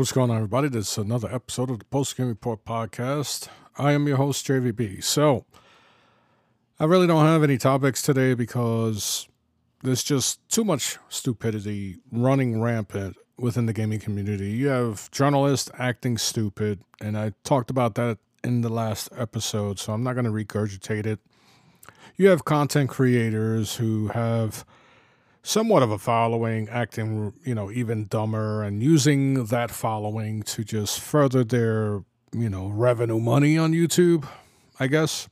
What's going on, everybody? This is another episode of the Post Game Report podcast. I am your host, JVB. So, I really don't have any topics today because there's just too much stupidity running rampant within the gaming community. You have journalists acting stupid, and I talked about that in the last episode, so I'm not going to regurgitate it. You have content creators who have somewhat of a following, acting, you know, even dumber and using that following to just further their, you know, revenue money on YouTube, I guess.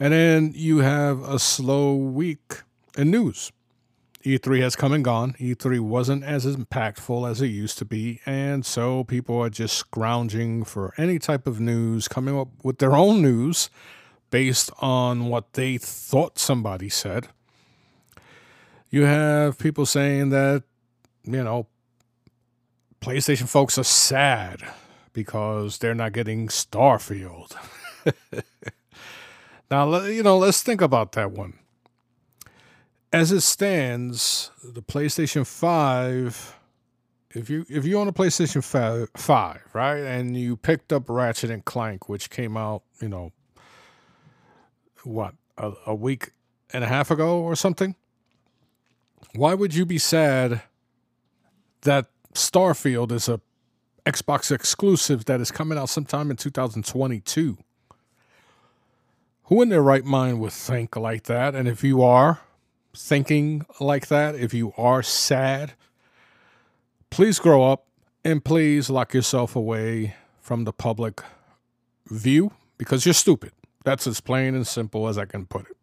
And then you have a slow week in news. E3 has come and gone. E3 wasn't as impactful as it used to be. And so people are just scrounging for any type of news, coming up with their own news based on what they thought somebody said. You have people saying that, you know, PlayStation folks are sad because they're not getting Starfield. now, you know, let's think about that one. As it stands, the PlayStation 5 if you if you own a PlayStation 5, 5, right, and you picked up Ratchet and Clank, which came out, you know, what a, a week and a half ago or something, why would you be sad that Starfield is a Xbox exclusive that is coming out sometime in 2022? Who in their right mind would think like that? And if you are thinking like that, if you are sad, please grow up and please lock yourself away from the public view because you're stupid. That's as plain and simple as I can put it.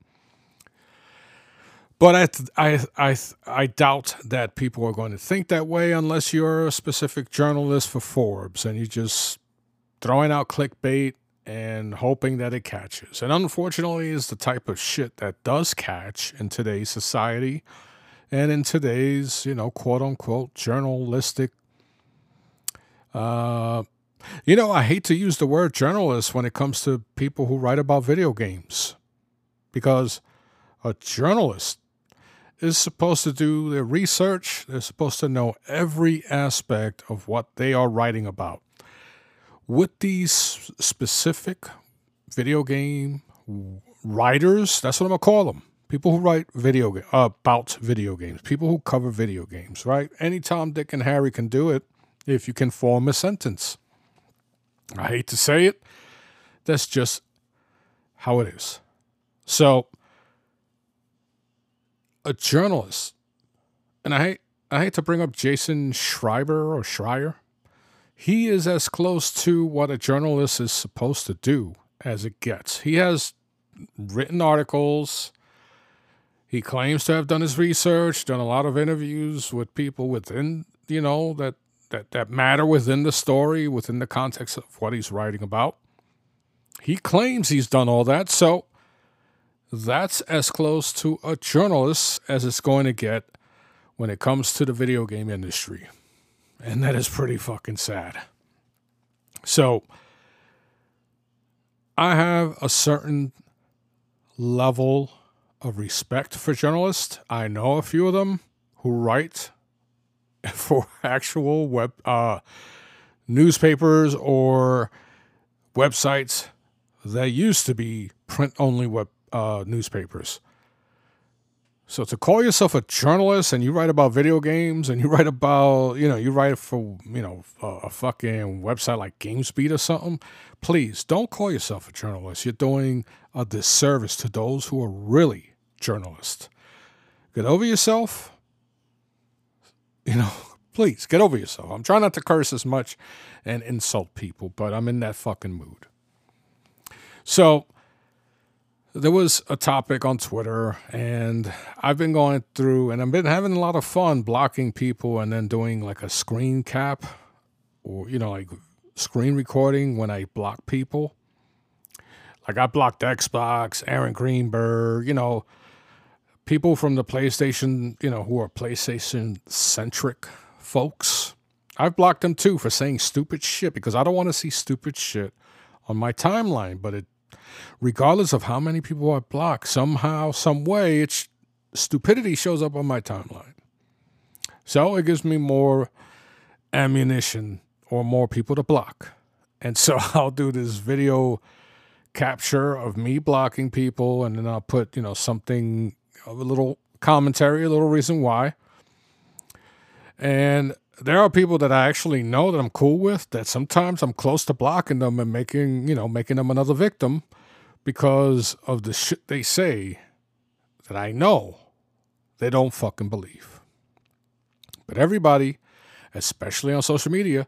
But I, I, I, I doubt that people are going to think that way unless you're a specific journalist for Forbes and you're just throwing out clickbait and hoping that it catches. And unfortunately, is the type of shit that does catch in today's society and in today's, you know, quote unquote journalistic. Uh, you know, I hate to use the word journalist when it comes to people who write about video games because a journalist is supposed to do their research. They're supposed to know every aspect of what they are writing about. With these specific video game writers, that's what I'm gonna call them. People who write video uh, about video games, people who cover video games, right? Any Tom, Dick, and Harry can do it if you can form a sentence. I hate to say it, that's just how it is. So a journalist, and I hate I hate to bring up Jason Schreiber or Schreier. He is as close to what a journalist is supposed to do as it gets. He has written articles. He claims to have done his research, done a lot of interviews with people within, you know, that that that matter within the story, within the context of what he's writing about. He claims he's done all that, so that's as close to a journalist as it's going to get when it comes to the video game industry. And that is pretty fucking sad. So, I have a certain level of respect for journalists. I know a few of them who write for actual web uh, newspapers or websites that used to be print only web uh, newspapers. So to call yourself a journalist and you write about video games and you write about, you know, you write for, you know, a, a fucking website like GameSpeed or something, please don't call yourself a journalist. You're doing a disservice to those who are really journalists. Get over yourself. You know, please get over yourself. I'm trying not to curse as much and insult people, but I'm in that fucking mood. So, there was a topic on Twitter, and I've been going through and I've been having a lot of fun blocking people and then doing like a screen cap or, you know, like screen recording when I block people. Like I blocked Xbox, Aaron Greenberg, you know, people from the PlayStation, you know, who are PlayStation centric folks. I've blocked them too for saying stupid shit because I don't want to see stupid shit on my timeline, but it regardless of how many people I block, somehow, some way, it's stupidity shows up on my timeline. So it gives me more ammunition or more people to block. And so I'll do this video capture of me blocking people and then I'll put, you know, something a little commentary, a little reason why. And there are people that I actually know that I'm cool with that sometimes I'm close to blocking them and making, you know, making them another victim because of the shit they say that I know they don't fucking believe. But everybody, especially on social media,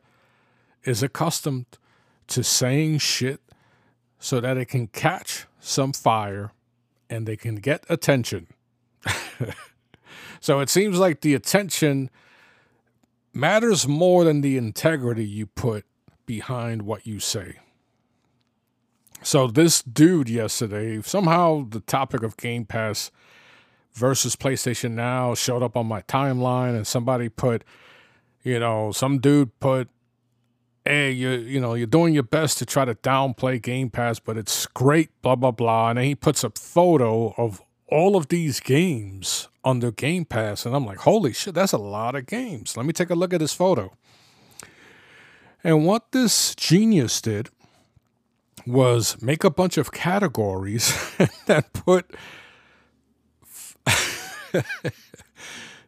is accustomed to saying shit so that it can catch some fire and they can get attention. so it seems like the attention matters more than the integrity you put behind what you say. So this dude yesterday, somehow the topic of Game Pass versus PlayStation Now showed up on my timeline and somebody put, you know, some dude put hey, you you know, you're doing your best to try to downplay Game Pass, but it's great, blah blah blah. And then he puts a photo of all of these games under Game Pass, and I'm like, holy shit, that's a lot of games. Let me take a look at this photo. And what this genius did was make a bunch of categories that put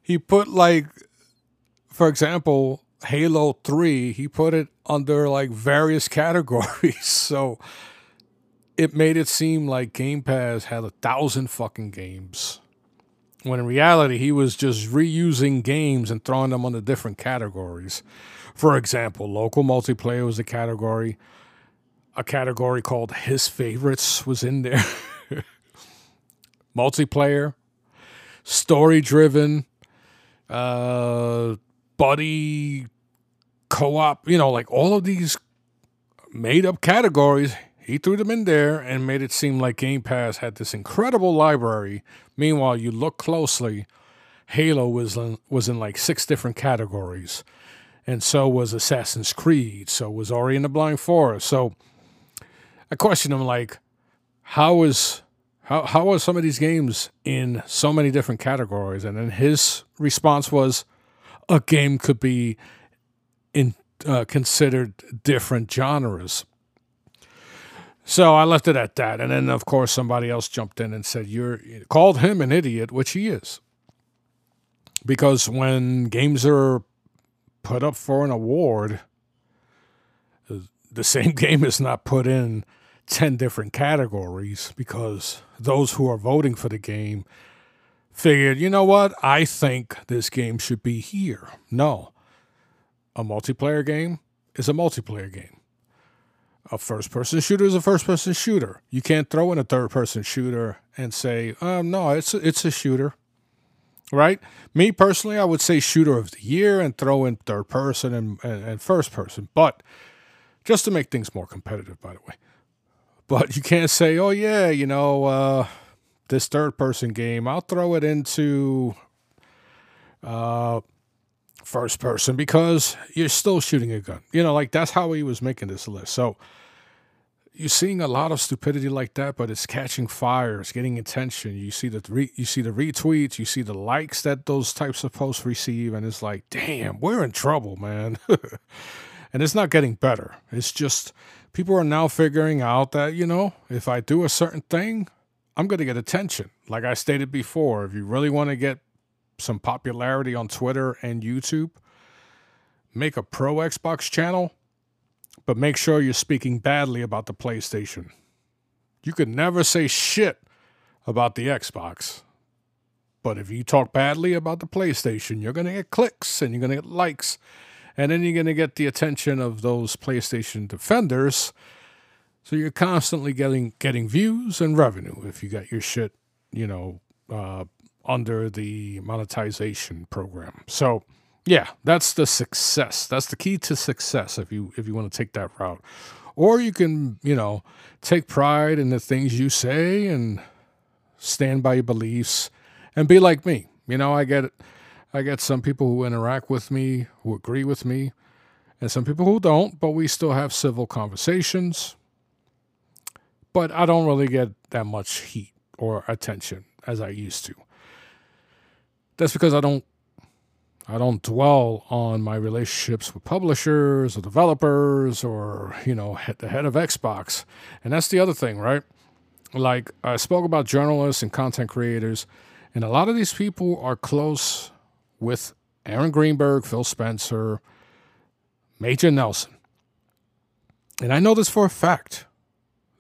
he put like for example Halo 3, he put it under like various categories. So it made it seem like Game Pass had a thousand fucking games. When in reality, he was just reusing games and throwing them under different categories. For example, local multiplayer was a category. A category called His Favorites was in there. multiplayer, story driven, uh, buddy co-op, you know, like all of these made up categories, he threw them in there and made it seem like Game Pass had this incredible library. Meanwhile, you look closely, Halo was in, was in like six different categories. And so was Assassin's Creed, so was Ori and the Blind Forest. So I questioned him like, how is how how are some of these games in so many different categories? And then his response was, a game could be in uh, considered different genres. So I left it at that, and then of course somebody else jumped in and said you're called him an idiot, which he is, because when games are put up for an award, the same game is not put in 10 different categories because those who are voting for the game figured, you know what, I think this game should be here. No. A multiplayer game is a multiplayer game. A first person shooter is a first person shooter. You can't throw in a third person shooter and say, um, no, it's a, it's a shooter. Right? Me personally, I would say shooter of the year and throw in third person and, and, and first person. But just to make things more competitive, by the way. But you can't say, oh, yeah, you know, uh, this third person game, I'll throw it into uh, first person because you're still shooting a gun. You know, like that's how he was making this list. So you're seeing a lot of stupidity like that, but it's catching fire. It's getting attention. You see the re- you see the retweets, you see the likes that those types of posts receive, and it's like, damn, we're in trouble, man. and it's not getting better. It's just people are now figuring out that you know if I do a certain thing, I'm going to get attention. Like I stated before, if you really want to get some popularity on Twitter and YouTube, make a pro Xbox channel, but make sure you're speaking badly about the PlayStation. You could never say shit about the Xbox. But if you talk badly about the PlayStation, you're going to get clicks and you're going to get likes. And then you're going to get the attention of those PlayStation defenders so you're constantly getting getting views and revenue if you got your shit, you know, uh, under the monetization program. So yeah, that's the success. That's the key to success if you if you want to take that route. Or you can, you know, take pride in the things you say and stand by your beliefs and be like me. You know, I get I get some people who interact with me, who agree with me, and some people who don't, but we still have civil conversations but I don't really get that much heat or attention as I used to. That's because I don't I don't dwell on my relationships with publishers or developers or, you know, the head of Xbox. And that's the other thing, right? Like I spoke about journalists and content creators, and a lot of these people are close with Aaron Greenberg, Phil Spencer, Major Nelson. And I know this for a fact.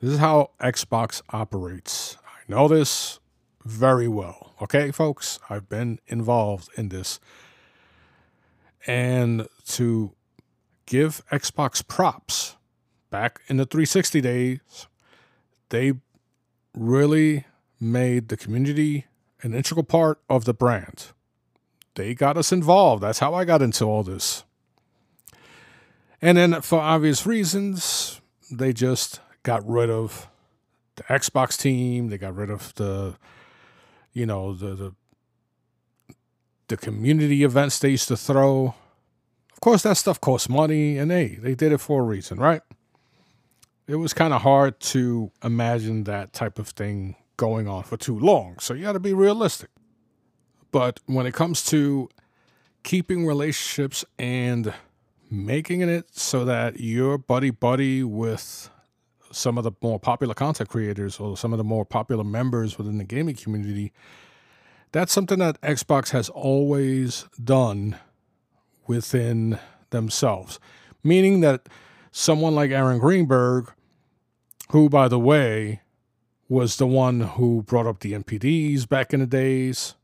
This is how Xbox operates. I know this very well. Okay, folks? I've been involved in this. And to give Xbox props back in the 360 days, they really made the community an integral part of the brand. They got us involved. That's how I got into all this. And then, for obvious reasons, they just got rid of the Xbox team. They got rid of the, you know, the the, the community events they used to throw. Of course, that stuff costs money, and hey, they did it for a reason, right? It was kind of hard to imagine that type of thing going on for too long. So you got to be realistic. But when it comes to keeping relationships and making it so that you're buddy buddy with some of the more popular content creators or some of the more popular members within the gaming community, that's something that Xbox has always done within themselves. Meaning that someone like Aaron Greenberg, who, by the way, was the one who brought up the NPDs back in the days,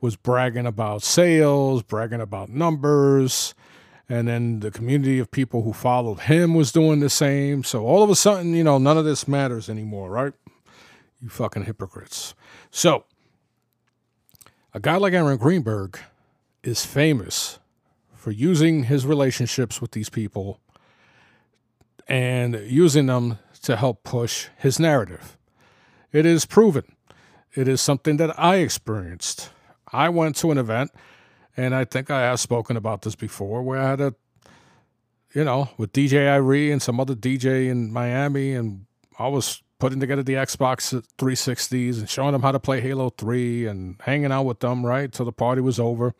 was bragging about sales, bragging about numbers, and then the community of people who followed him was doing the same. So all of a sudden, you know, none of this matters anymore, right? You fucking hypocrites. So a guy like Aaron Greenberg is famous for using his relationships with these people and using them to help push his narrative. It is proven. It is something that I experienced. I went to an event and I think I have spoken about this before, where I had a, you know, with DJ Irie and some other DJ in Miami, and I was putting together the Xbox 360s and showing them how to play Halo 3 and hanging out with them, right, till the party was over.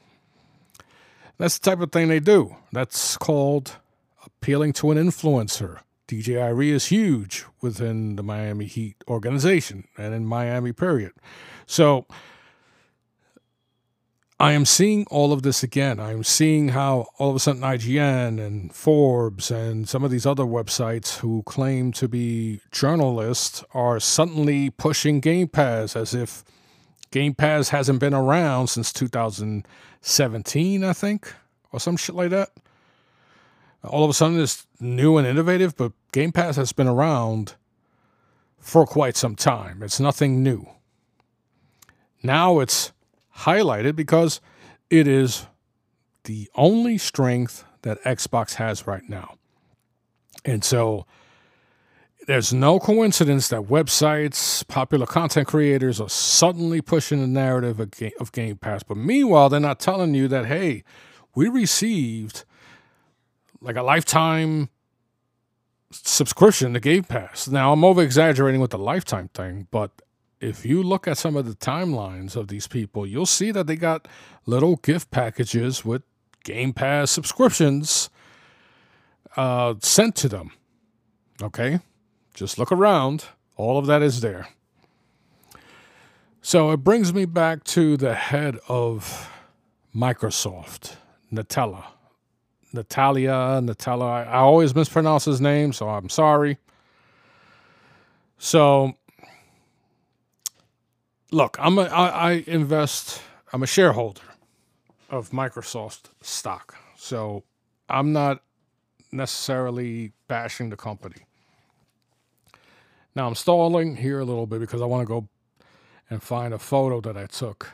That's the type of thing they do. That's called appealing to an influencer. DJ Irie is huge within the Miami Heat organization and in Miami, period. So, I am seeing all of this again. I am seeing how all of a sudden IGN and Forbes and some of these other websites who claim to be journalists are suddenly pushing Game Pass as if Game Pass hasn't been around since 2017, I think, or some shit like that. All of a sudden it's new and innovative, but Game Pass has been around for quite some time. It's nothing new. Now it's highlighted because it is the only strength that Xbox has right now. And so there's no coincidence that websites, popular content creators are suddenly pushing the narrative of Game Pass. But meanwhile, they're not telling you that, hey, we received like a lifetime subscription to Game Pass. Now, I'm over exaggerating with the lifetime thing, but if you look at some of the timelines of these people, you'll see that they got little gift packages with Game Pass subscriptions uh, sent to them. Okay? Just look around. All of that is there. So it brings me back to the head of Microsoft, Nutella. Natalia, Nutella. I always mispronounce his name, so I'm sorry. So look, I'm a, I, I invest. I'm a shareholder of Microsoft stock, so I'm not necessarily bashing the company. Now I'm stalling here a little bit because I want to go and find a photo that I took,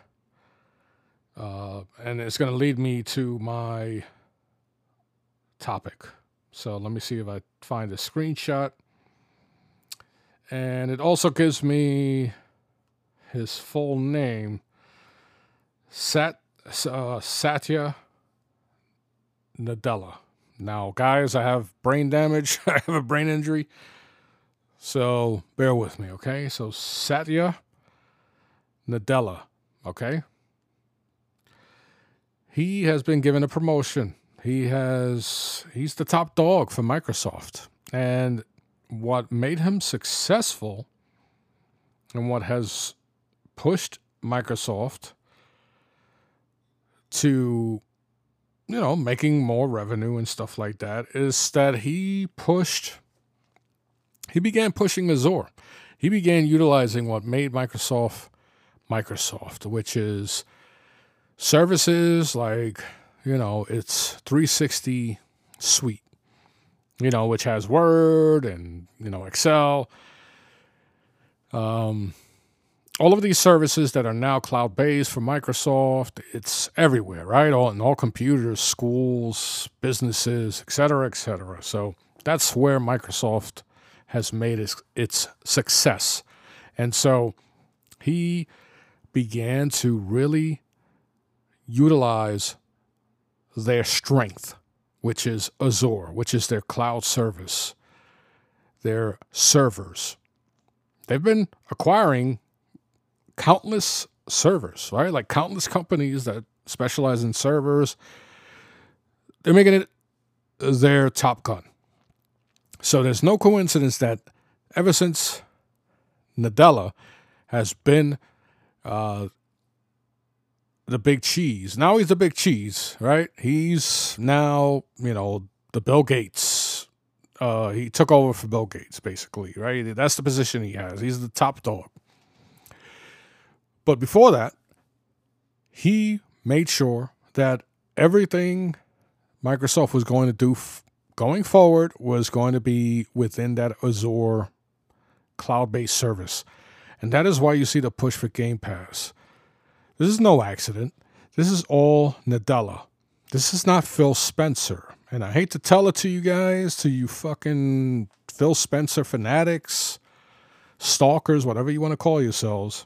uh, and it's going to lead me to my topic. So let me see if I find a screenshot. And it also gives me his full name, Sat uh, Satya Nadella. Now, guys, I have brain damage. I have a brain injury. So bear with me, okay? So Satya Nadella, okay? he has been given a promotion. He has he's the top dog for Microsoft. And what made him successful and what has pushed Microsoft to you know making more revenue and stuff like that is that he pushed he began pushing Azure. He began utilizing what made Microsoft Microsoft, which is services like, you know, it's 360 suite, you know, which has Word and, you know, Excel. Um, all of these services that are now cloud based for Microsoft, it's everywhere, right? All in all computers, schools, businesses, et cetera, et cetera. So that's where Microsoft has made its, its success. And so he began to really utilize their strength, which is Azure, which is their cloud service, their servers. They've been acquiring countless servers, right? Like countless companies that specialize in servers. They're making it their top gun. So there's no coincidence that ever since Nadella has been uh, the big cheese. Now he's the big cheese, right? He's now, you know, the Bill Gates. Uh, he took over for Bill Gates, basically, right? That's the position he has. He's the top dog. But before that, he made sure that everything Microsoft was going to do f- going forward was going to be within that Azure cloud based service. And that is why you see the push for Game Pass. This is no accident. This is all Nadella. This is not Phil Spencer. And I hate to tell it to you guys, to you fucking Phil Spencer fanatics, stalkers, whatever you want to call yourselves.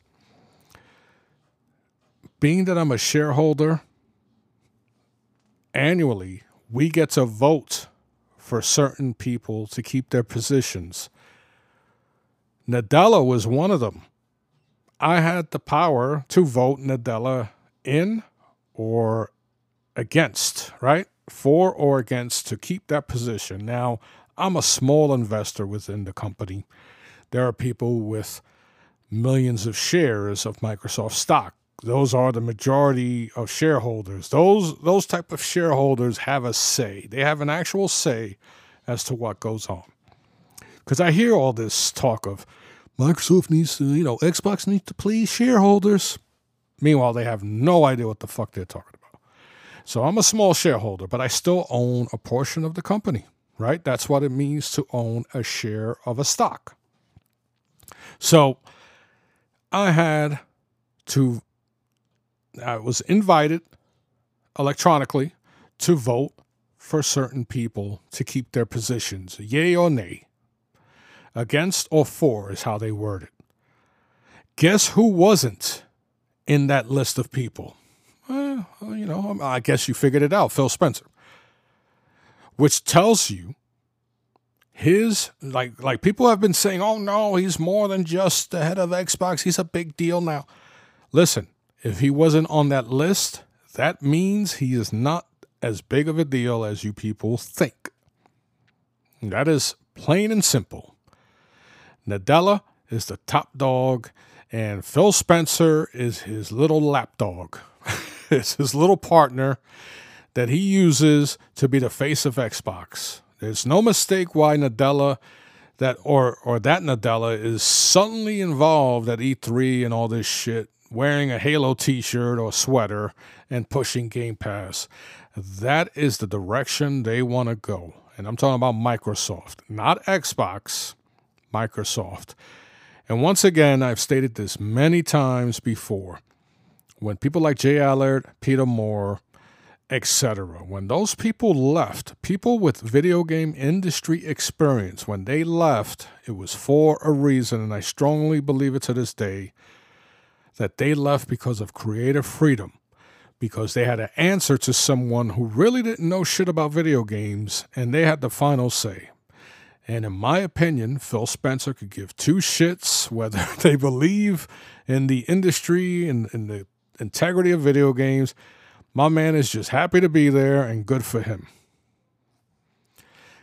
Being that I'm a shareholder, annually we get to vote for certain people to keep their positions. Nadella was one of them. I had the power to vote Nadella in or against, right? For or against to keep that position. Now, I'm a small investor within the company. There are people with millions of shares of Microsoft stock. Those are the majority of shareholders. Those those type of shareholders have a say. They have an actual say as to what goes on. Because I hear all this talk of Microsoft needs to, you know, Xbox needs to please shareholders. Meanwhile, they have no idea what the fuck they're talking about. So I'm a small shareholder, but I still own a portion of the company, right? That's what it means to own a share of a stock. So I had to, I was invited electronically to vote for certain people to keep their positions, yay or nay. Against or for is how they word it. Guess who wasn't in that list of people? Well, you know, um, I guess you figured it out, Phil Spencer. Which tells you his like like people have been saying, "Oh no, he's more than just the head of Xbox. He's a big deal now." Listen, if he wasn't on that list, that means he is not as big of a deal as you people think. That is plain and simple. Nadella is the top dog, and Phil Spencer is his little lapdog. it's his little partner that he uses to be the face of Xbox. There's no mistake why Nadella that or or that Nadella is suddenly involved at E3 and all this shit, wearing a Halo t-shirt or sweater and pushing Game Pass. That is the direction they want to go. And I'm talking about Microsoft, not Xbox. Microsoft. And once again, I've stated this many times before. When people like J Allard, Peter Moore, etc., when those people left, people with video game industry experience, when they left, it was for a reason, and I strongly believe it to this day that they left because of creative freedom, because they had to answer to someone who really didn't know shit about video games, and they had the final say. And in my opinion, Phil Spencer could give two shits whether they believe in the industry and in the integrity of video games. My man is just happy to be there and good for him.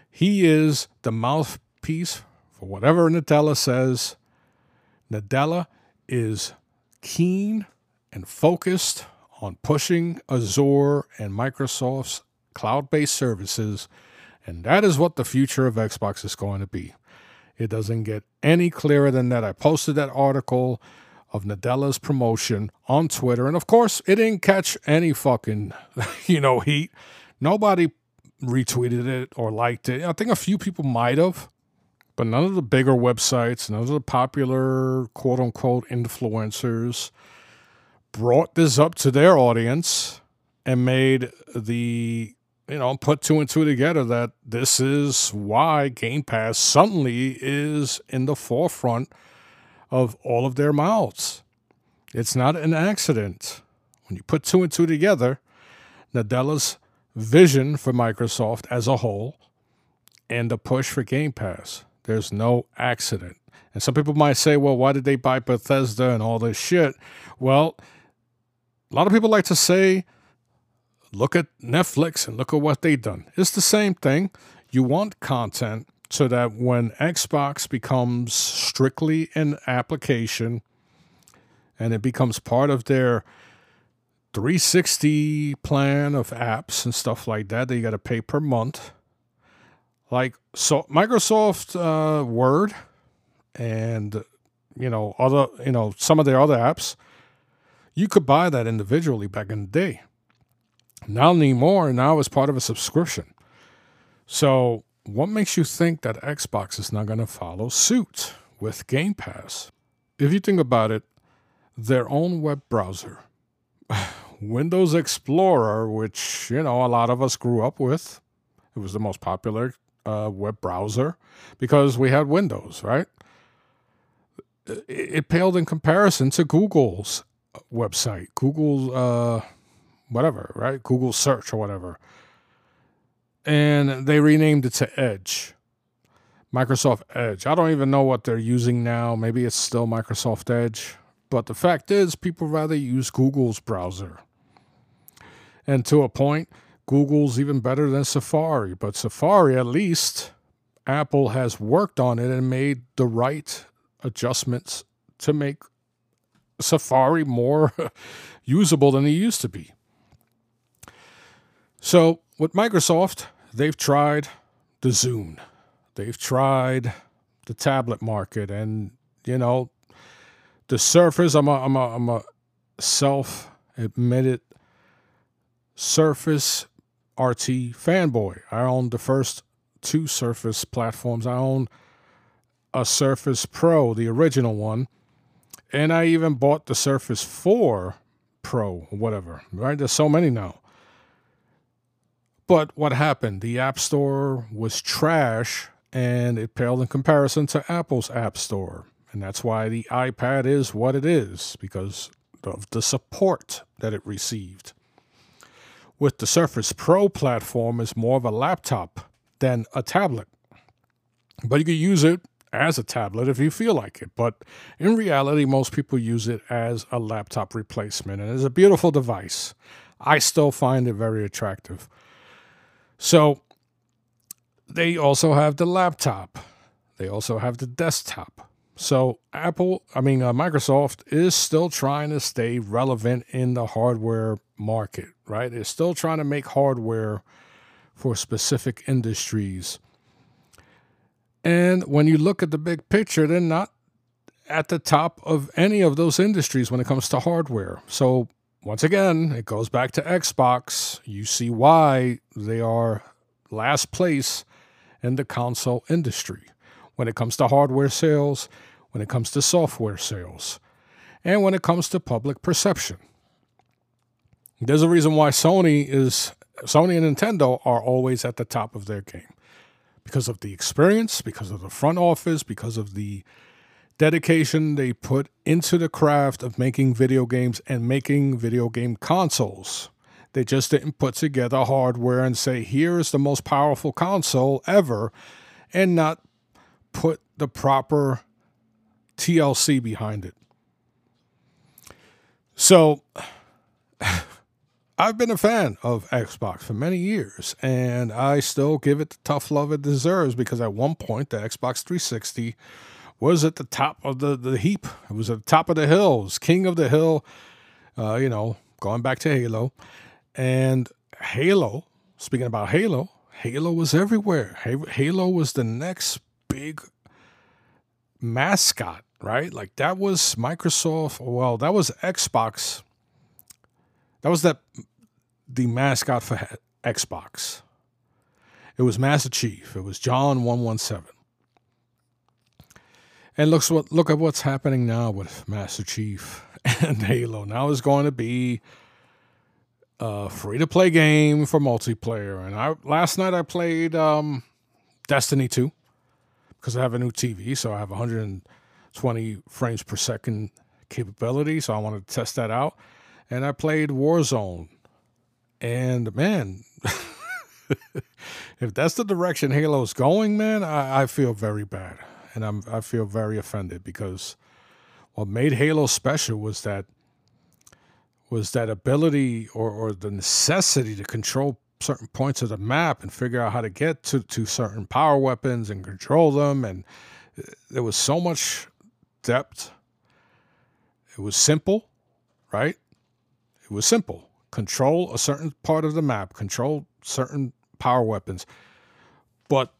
He is the mouthpiece for whatever Nadella says. Nadella is keen and focused on pushing Azure and Microsoft's cloud based services, and that is what the future of Xbox is going to be. It doesn't get any clearer than that. I posted that article of Nadella's promotion on Twitter, and of course, it didn't catch any fucking, you know, heat. Nobody retweeted it or liked it. I think a few people might have, but none of the bigger websites, none of the popular quote unquote influencers brought this up to their audience and made the you know put two and two together that this is why Game Pass suddenly is in the forefront of all of their mouths. It's not an accident. When you put two and two together, Nadella's vision for Microsoft as a whole and the push for Game Pass. There's no accident. And some people might say, well, why did they buy Bethesda and all this shit? Well, a lot of people like to say, look at Netflix and look at what they've done. It's the same thing. You want content so that when Xbox becomes strictly an application and it becomes part of their 360 plan of apps and stuff like that that you got to pay per month. Like so Microsoft uh, Word and you know other you know some of their other apps you could buy that individually back in the day. Not anymore, now it's part of a subscription. So, what makes you think that Xbox is not going to follow suit with Game Pass? If you think about it, their own web browser Windows Explorer, which, you know, a lot of us grew up with. It was the most popular uh, web browser because we had Windows, right? It, it paled in comparison to Google's website, Google, uh, whatever, right? Google search or whatever. And they renamed it to Edge. Microsoft Edge. I don't even know what they're using now. Maybe it's still Microsoft Edge. But the fact is, people rather use Google's browser. And to a point, Google's even better than Safari. But Safari, at least, Apple has worked on it and made the right adjustments to make Safari more usable than it used to be. So, with Microsoft, they've tried the Zune, they've tried the tablet market, and you know, the Surface. I'm a, I'm a, I'm a self admitted Surface RT fanboy. I own the first two Surface platforms. I own a Surface Pro, the original one, and I even bought the Surface 4 Pro, whatever, right? There's so many now. But what happened? The App Store was trash and it paled in comparison to Apple's App Store. And that's why the iPad is what it is, because of the support that it received. With the Surface Pro platform, is more of a laptop than a tablet. But you can use it as a tablet if you feel like it. But in reality, most people use it as a laptop replacement, and it's a beautiful device. I still find it very attractive. So they also have the laptop, they also have the desktop. So Apple, I mean uh, Microsoft is still trying to stay relevant in the hardware market, right? They're still trying to make hardware for specific industries. And when you look at the big picture, they're not at the top of any of those industries when it comes to hardware. So once again, it goes back to Xbox. You see why they are last place in the console industry when it comes to hardware sales when it comes to software sales, and when it comes to public perception. There's a reason why Sony is Sony and Nintendo are always at the top of their game because of the experience, because of the front office, because of the dedication they put into the craft of making video games and making video game consoles. They just didn't put together hardware and say, here is the most powerful console ever, and not put the proper TLC behind it. So I've been a fan of Xbox for many years, and I still give it the tough love it deserves because at one point the Xbox 360 was at the top of the, the heap. It was at the top of the hills, king of the hill. Uh, you know, going back to Halo, and Halo. Speaking about Halo, Halo was everywhere. Halo was the next big mascot, right? Like that was Microsoft. Well, that was Xbox. That was that the mascot for Xbox. It was Master Chief. It was John one one seven. And looks what look at what's happening now with Master Chief and Halo. Now is going to be a free to play game for multiplayer. And I last night I played um, Destiny 2 because I have a new TV, so I have 120 frames per second capability. So I wanted to test that out. And I played Warzone. And man, if that's the direction Halo's going, man, I, I feel very bad and I'm I feel very offended because what made Halo special was that was that ability or, or the necessity to control certain points of the map and figure out how to get to, to certain power weapons and control them and uh, there was so much it was simple right it was simple control a certain part of the map control certain power weapons but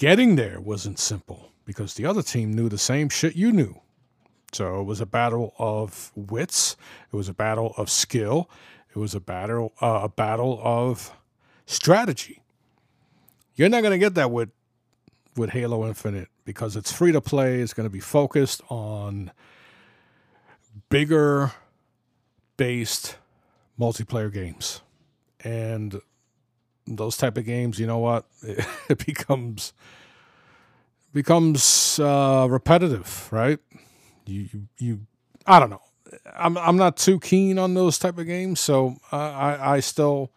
Getting there wasn't simple because the other team knew the same shit you knew. So it was a battle of wits. It was a battle of skill. It was a battle uh, a battle of strategy. You're not going to get that with with Halo Infinite because it's free to play. It's going to be focused on bigger based multiplayer games. And those type of games, you know what? It, becomes becomes uh, repetitive, right? You, you, you, I don't know. I'm I'm not too keen on those type of games, so uh, I I still.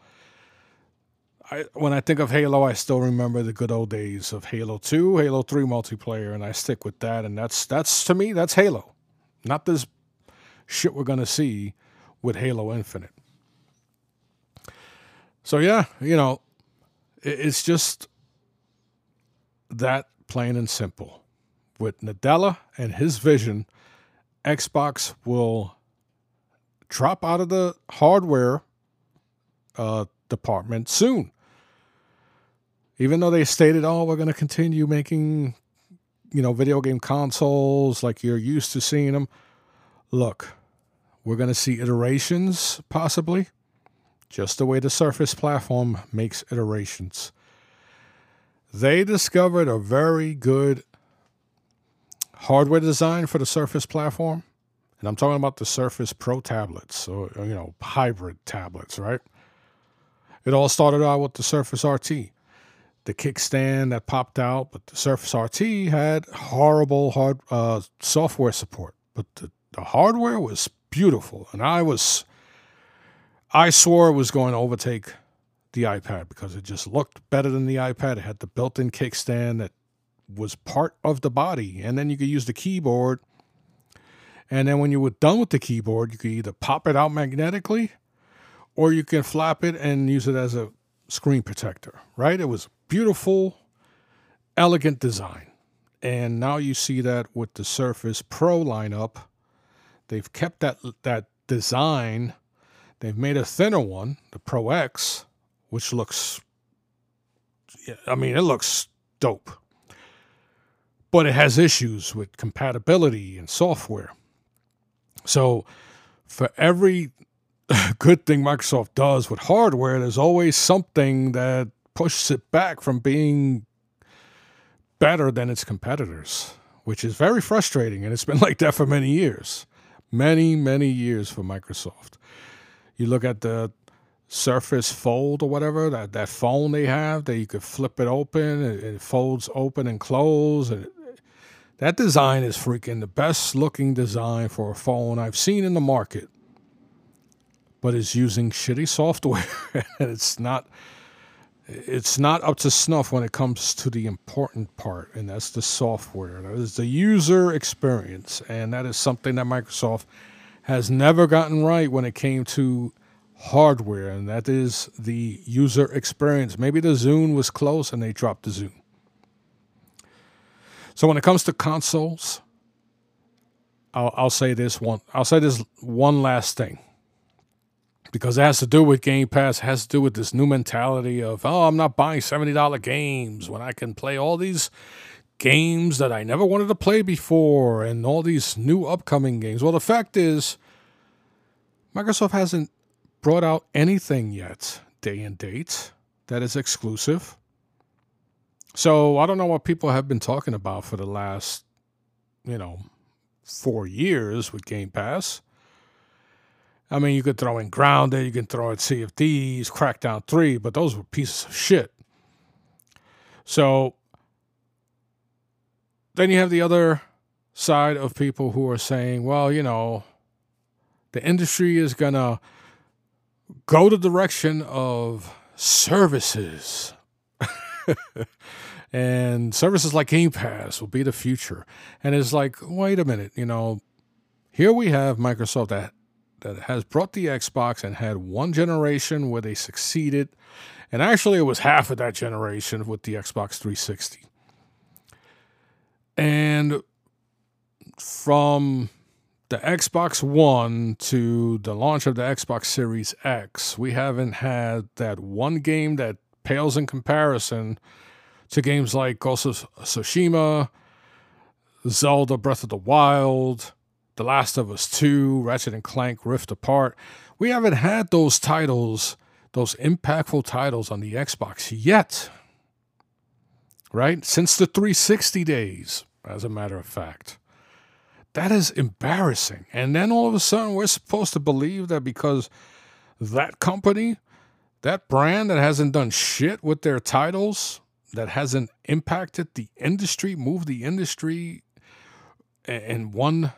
I, when I think of Halo, I still remember the good old days of Halo 2, Halo 3 multiplayer, and I stick with that. And that's that's to me, that's Halo, not this shit we're gonna see with Halo Infinite. So yeah, you know, it's just that plain and simple. With Nadella and his vision, Xbox will drop out of the hardware uh, department soon. Even though they stated, "Oh, we're going to continue making, you know, video game consoles like you're used to seeing them." Look, we're going to see iterations, possibly, just the way the Surface platform makes iterations. They discovered a very good hardware design for the Surface platform. And I'm talking about the Surface Pro tablets, so you know, hybrid tablets, right? It all started out with the Surface RT, the kickstand that popped out, but the Surface RT had horrible hard uh, software support, but the, the hardware was beautiful, and I was I swore it was going to overtake the iPad because it just looked better than the iPad. It had the built-in kickstand that was part of the body, and then you could use the keyboard. And then when you were done with the keyboard, you could either pop it out magnetically, or you can flap it and use it as a screen protector. Right? It was beautiful, elegant design. And now you see that with the Surface Pro lineup, they've kept that that design They've made a thinner one, the Pro X, which looks, I mean, it looks dope. But it has issues with compatibility and software. So, for every good thing Microsoft does with hardware, there's always something that pushes it back from being better than its competitors, which is very frustrating. And it's been like that for many years. Many, many years for Microsoft. You look at the Surface Fold or whatever that that phone they have that you could flip it open, and it folds open and close, and that design is freaking the best looking design for a phone I've seen in the market. But it's using shitty software, and it's not it's not up to snuff when it comes to the important part, and that's the software. That is the user experience, and that is something that Microsoft has never gotten right when it came to hardware, and that is the user experience. Maybe the Zune was close and they dropped the Zune. So when it comes to consoles, I'll, I'll say this one. I'll say this one last thing because it has to do with Game Pass, has to do with this new mentality of, oh, I'm not buying $70 games when I can play all these games that I never wanted to play before and all these new upcoming games. Well, the fact is, Microsoft hasn't brought out anything yet, day and date, that is exclusive. So I don't know what people have been talking about for the last, you know, four years with Game Pass. I mean, you could throw in Grounded, you can throw in Thieves, Crackdown 3, but those were pieces of shit. So then you have the other side of people who are saying, well, you know, the industry is going to go the direction of services. and services like Game Pass will be the future. And it's like, wait a minute, you know, here we have Microsoft that that has brought the Xbox and had one generation where they succeeded. And actually, it was half of that generation with the Xbox 360. And from the Xbox One to the launch of the Xbox Series X, we haven't had that one game that pales in comparison to games like Ghost of Tsushima, Zelda Breath of the Wild, the Last of Us 2, Ratchet and Clank Rift Apart. We haven't had those titles, those impactful titles on the Xbox yet. Right? Since the 360 days, as a matter of fact. That is embarrassing. And then all of a sudden, we're supposed to believe that because that company, that brand that hasn't done shit with their titles, that hasn't impacted the industry, moved the industry, and won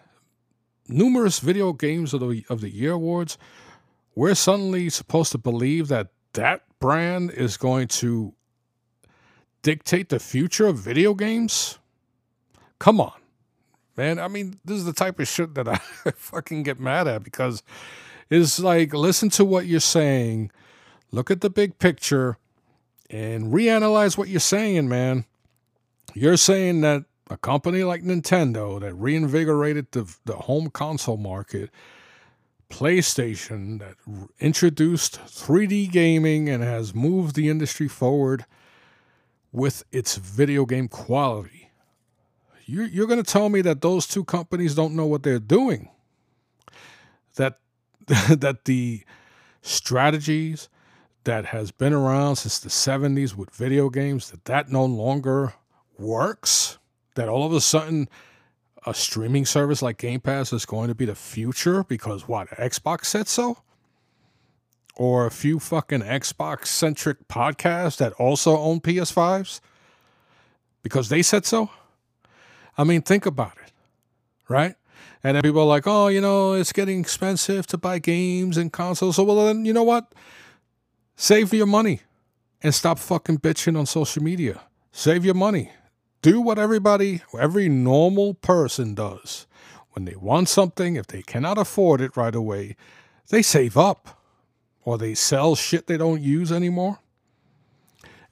numerous video games of the of the year awards, we're suddenly supposed to believe that that brand is going to dictate the future of video games? Come on, man. I mean, this is the type of shit that I fucking get mad at because it's like, listen to what you're saying, look at the big picture, and reanalyze what you're saying, man. You're saying that a company like Nintendo that reinvigorated the, the home console market, PlayStation that introduced 3D gaming and has moved the industry forward with its video game quality. You're, you're going to tell me that those two companies don't know what they're doing? That, that the strategies that has been around since the 70s with video games, that that no longer works? That all of a sudden a streaming service like Game Pass is going to be the future because what Xbox said so, or a few fucking Xbox centric podcasts that also own PS5s because they said so. I mean, think about it, right? And then people are like, oh, you know, it's getting expensive to buy games and consoles. So, well, then, you know what? Save your money and stop fucking bitching on social media. Save your money do what everybody, every normal person does. When they want something, if they cannot afford it right away, they save up or they sell shit they don't use anymore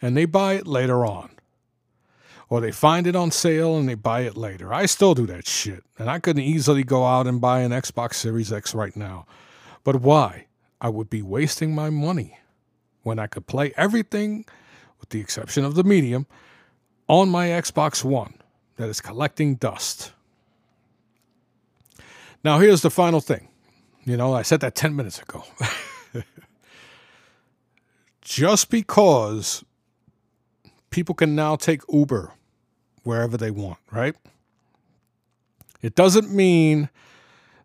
and they buy it later on. Or they find it on sale and they buy it later. I still do that shit. And I couldn't easily go out and buy an Xbox Series X right now. But why? I would be wasting my money when I could play everything, with the exception of the medium, on my Xbox One that is collecting dust. Now, here's the final thing. You know, I said that 10 minutes ago. Just because people can now take Uber wherever they want, right? It doesn't mean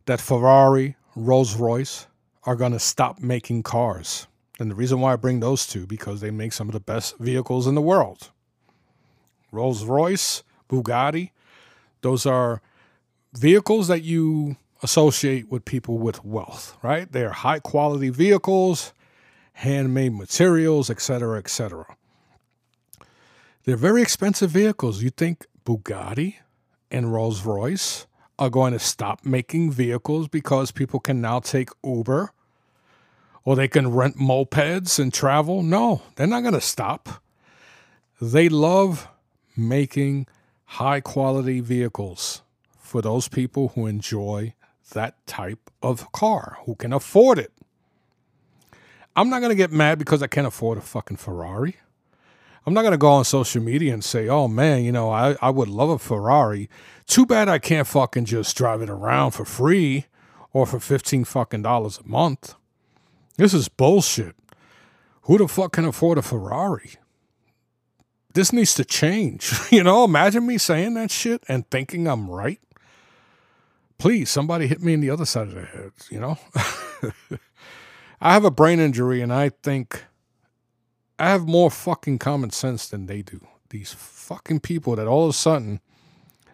that Ferrari, Rolls Royce are going to stop making cars. And the reason why I bring those two because they make some of the best vehicles in the world. Rolls Royce, Bugatti. Those are vehicles that you associate with people with wealth, right? They're high quality vehicles, handmade materials, etc., etc. They're very expensive vehicles. You think Bugatti and Rolls Royce are going to stop making vehicles because people can now take Uber or they can rent mopeds and travel. No, they're not going to stop. They love making high quality vehicles for those people who enjoy that type of car, who can afford it. I'm not going to get mad because I can't afford a fucking Ferrari. I'm not going to go on social media and say, oh man, you know, I, I would love a Ferrari. Too bad I can't fucking just drive it around for free or for 15 fucking dollars a month. This is bullshit. Who the fuck can afford a Ferrari? This needs to change. you know, imagine me saying that shit and thinking I'm right. Please, somebody hit me in the other side of the head, you know? I have a brain injury and I think I have more fucking common sense than they do. These fucking people that all of a sudden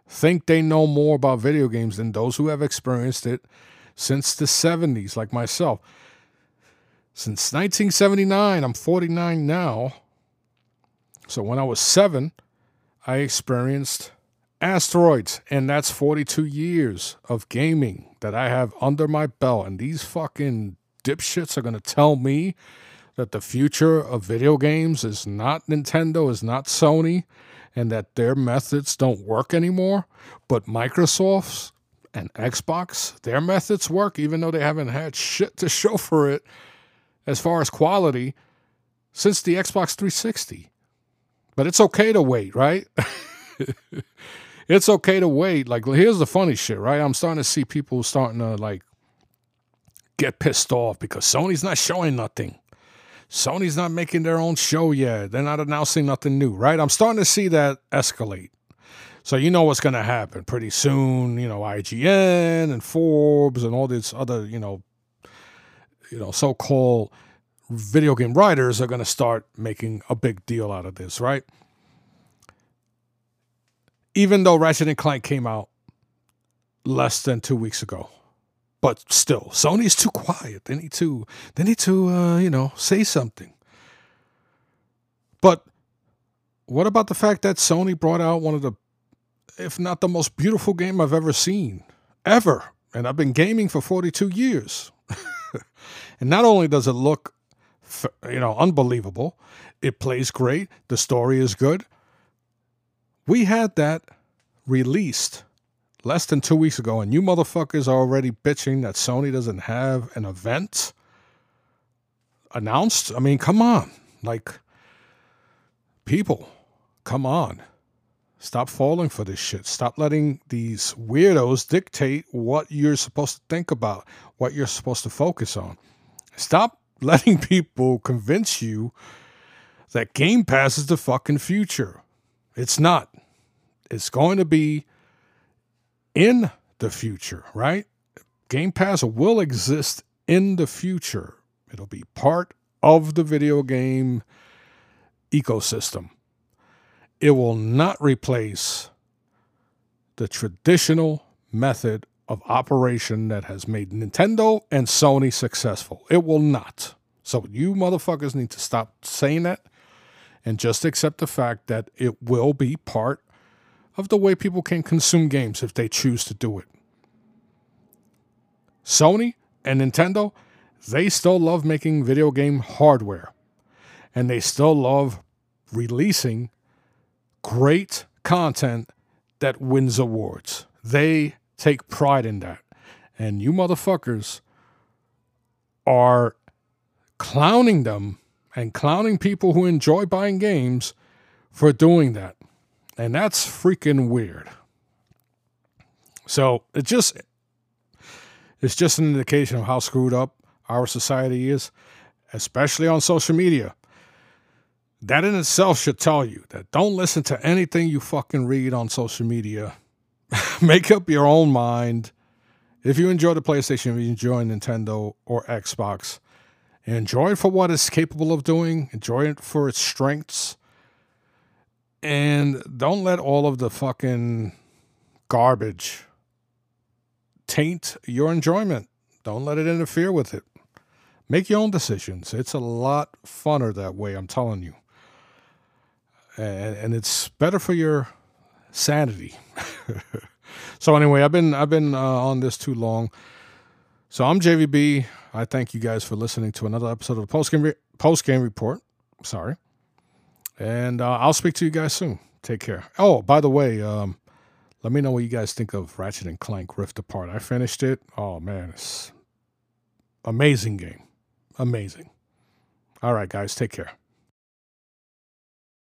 think they know more about video games than those who have experienced it since the 70s, like myself. Since 1979, I'm 49 now. So when I was seven, I experienced asteroids, and that's 42 years of gaming that I have under my belt. And these fucking dipshits are going to tell me that the future of video games is not Nintendo, is not Sony, and that their methods don't work anymore. But Microsoft's and Xbox, their methods work, even though they haven't had shit to show for it as far as quality since the Xbox 360. But it's okay to wait, right? it's okay to wait. Like, here's the funny shit, right? I'm starting to see people starting to like get pissed off because Sony's not showing nothing. Sony's not making their own show yet. They're not announcing nothing new, right? I'm starting to see that escalate. So you know what's going to happen pretty soon. You know, IGN and Forbes and all these other, you know, you know, so-called video game writers are going to start making a big deal out of this, right? Even though Ratchet and Clank came out less than two weeks ago, but still, Sony's too quiet. They need to, they need to, uh, you know, say something. But what about the fact that Sony brought out one of the, if not the most beautiful game I've ever seen, ever, and I've been gaming for 42 years. and not only does it look, you know, unbelievable, it plays great. The story is good. We had that released less than two weeks ago, and you motherfuckers are already bitching that Sony doesn't have an event announced. I mean, come on. Like, people, come on. Stop falling for this shit. Stop letting these weirdos dictate what you're supposed to think about, what you're supposed to focus on. Stop letting people convince you that Game Pass is the fucking future. It's not. It's going to be in the future, right? Game Pass will exist in the future. It'll be part of the video game ecosystem. It will not replace the traditional method of operation that has made Nintendo and Sony successful. It will not. So you motherfuckers need to stop saying that and just accept the fact that it will be part of the way people can consume games if they choose to do it. Sony and Nintendo, they still love making video game hardware. And they still love releasing great content that wins awards. They take pride in that. And you motherfuckers are clowning them and clowning people who enjoy buying games for doing that. And that's freaking weird. So it just it's just an indication of how screwed up our society is, especially on social media. That in itself should tell you that don't listen to anything you fucking read on social media. Make up your own mind. If you enjoy the PlayStation, if you enjoy Nintendo or Xbox, enjoy it for what it's capable of doing, enjoy it for its strengths and don't let all of the fucking garbage taint your enjoyment. Don't let it interfere with it. Make your own decisions. It's a lot funner that way, I'm telling you. And, and it's better for your sanity. so anyway, I've been I've been uh, on this too long. So I'm JVB. I thank you guys for listening to another episode of the post game re- post game report. Sorry, and uh, I'll speak to you guys soon. Take care. Oh, by the way, um, let me know what you guys think of Ratchet and Clank Rift Apart. I finished it. Oh man, it's amazing game, amazing. All right, guys, take care.